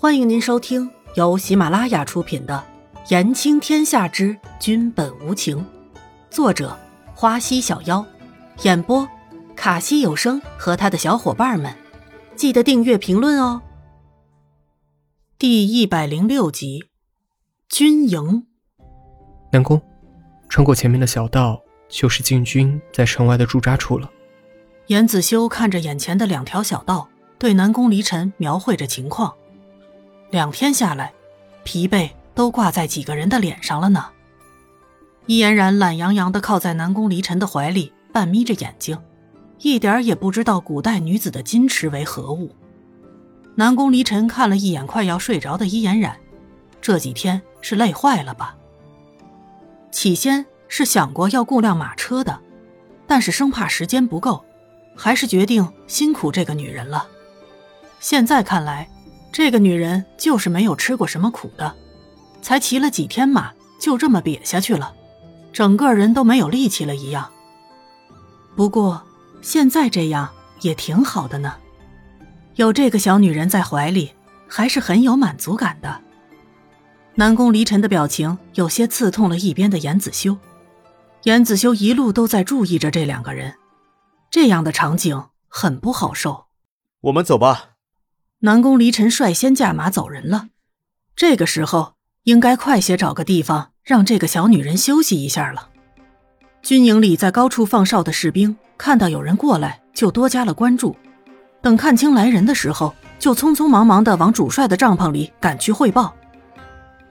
欢迎您收听由喜马拉雅出品的《言情天下之君本无情》，作者花溪小妖，演播卡西有声和他的小伙伴们。记得订阅、评论哦。第一百零六集，军营。南宫，穿过前面的小道，就是禁军在城外的驻扎处了。严子修看着眼前的两条小道，对南宫离尘描绘着情况。两天下来，疲惫都挂在几个人的脸上了呢。伊嫣然懒洋洋地靠在南宫离尘的怀里，半眯着眼睛，一点也不知道古代女子的矜持为何物。南宫离尘看了一眼快要睡着的伊嫣然，这几天是累坏了吧？起先是想过要雇辆马车的，但是生怕时间不够，还是决定辛苦这个女人了。现在看来。这个女人就是没有吃过什么苦的，才骑了几天马，就这么瘪下去了，整个人都没有力气了一样。不过现在这样也挺好的呢，有这个小女人在怀里，还是很有满足感的。南宫离尘的表情有些刺痛了一边的严子修，严子修一路都在注意着这两个人，这样的场景很不好受。我们走吧。南宫离尘率先驾马走人了，这个时候应该快些找个地方让这个小女人休息一下了。军营里在高处放哨的士兵看到有人过来，就多加了关注。等看清来人的时候，就匆匆忙忙的往主帅的帐篷里赶去汇报。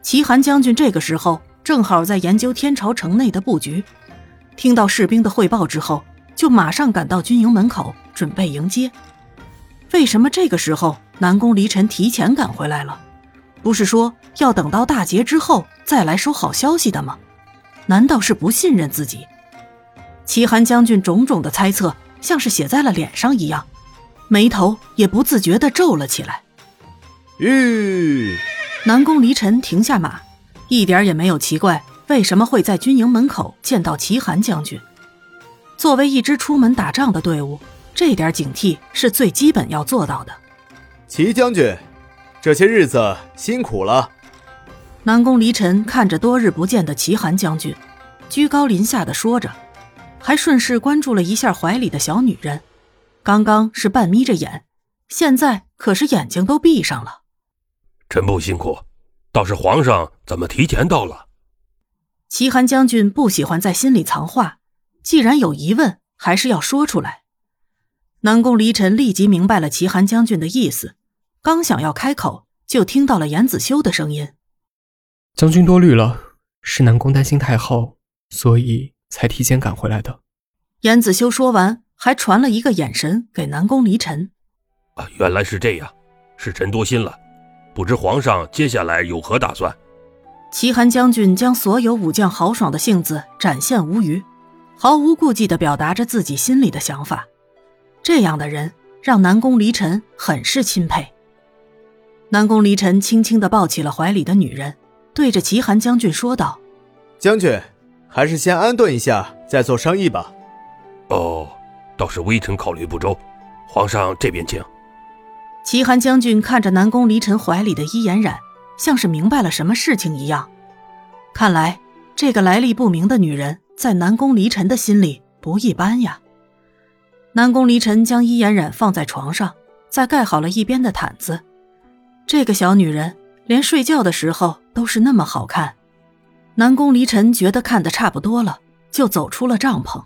齐寒将军这个时候正好在研究天朝城内的布局，听到士兵的汇报之后，就马上赶到军营门口准备迎接。为什么这个时候？南宫离尘提前赶回来了，不是说要等到大劫之后再来收好消息的吗？难道是不信任自己？齐寒将军种种的猜测像是写在了脸上一样，眉头也不自觉地皱了起来。吁！南宫离尘停下马，一点也没有奇怪为什么会在军营门口见到齐寒将军。作为一支出门打仗的队伍，这点警惕是最基本要做到的。齐将军，这些日子辛苦了。南宫离尘看着多日不见的齐寒将军，居高临下的说着，还顺势关注了一下怀里的小女人。刚刚是半眯着眼，现在可是眼睛都闭上了。臣不辛苦，倒是皇上怎么提前到了？齐寒将军不喜欢在心里藏话，既然有疑问，还是要说出来。南宫离尘立即明白了齐寒将军的意思，刚想要开口，就听到了严子修的声音：“将军多虑了，是南宫担心太后，所以才提前赶回来的。”严子修说完，还传了一个眼神给南宫离尘：“啊，原来是这样，是臣多心了，不知皇上接下来有何打算？”齐寒将军将所有武将豪爽的性子展现无余，毫无顾忌地表达着自己心里的想法。这样的人让南宫离尘很是钦佩。南宫离尘轻轻的抱起了怀里的女人，对着齐寒将军说道：“将军，还是先安顿一下，再做商议吧。”“哦，倒是微臣考虑不周，皇上这边请。”齐寒将军看着南宫离尘怀里的伊颜染，像是明白了什么事情一样。看来这个来历不明的女人在南宫离尘的心里不一般呀。南宫离尘将伊颜染放在床上，再盖好了一边的毯子。这个小女人连睡觉的时候都是那么好看。南宫离尘觉得看得差不多了，就走出了帐篷。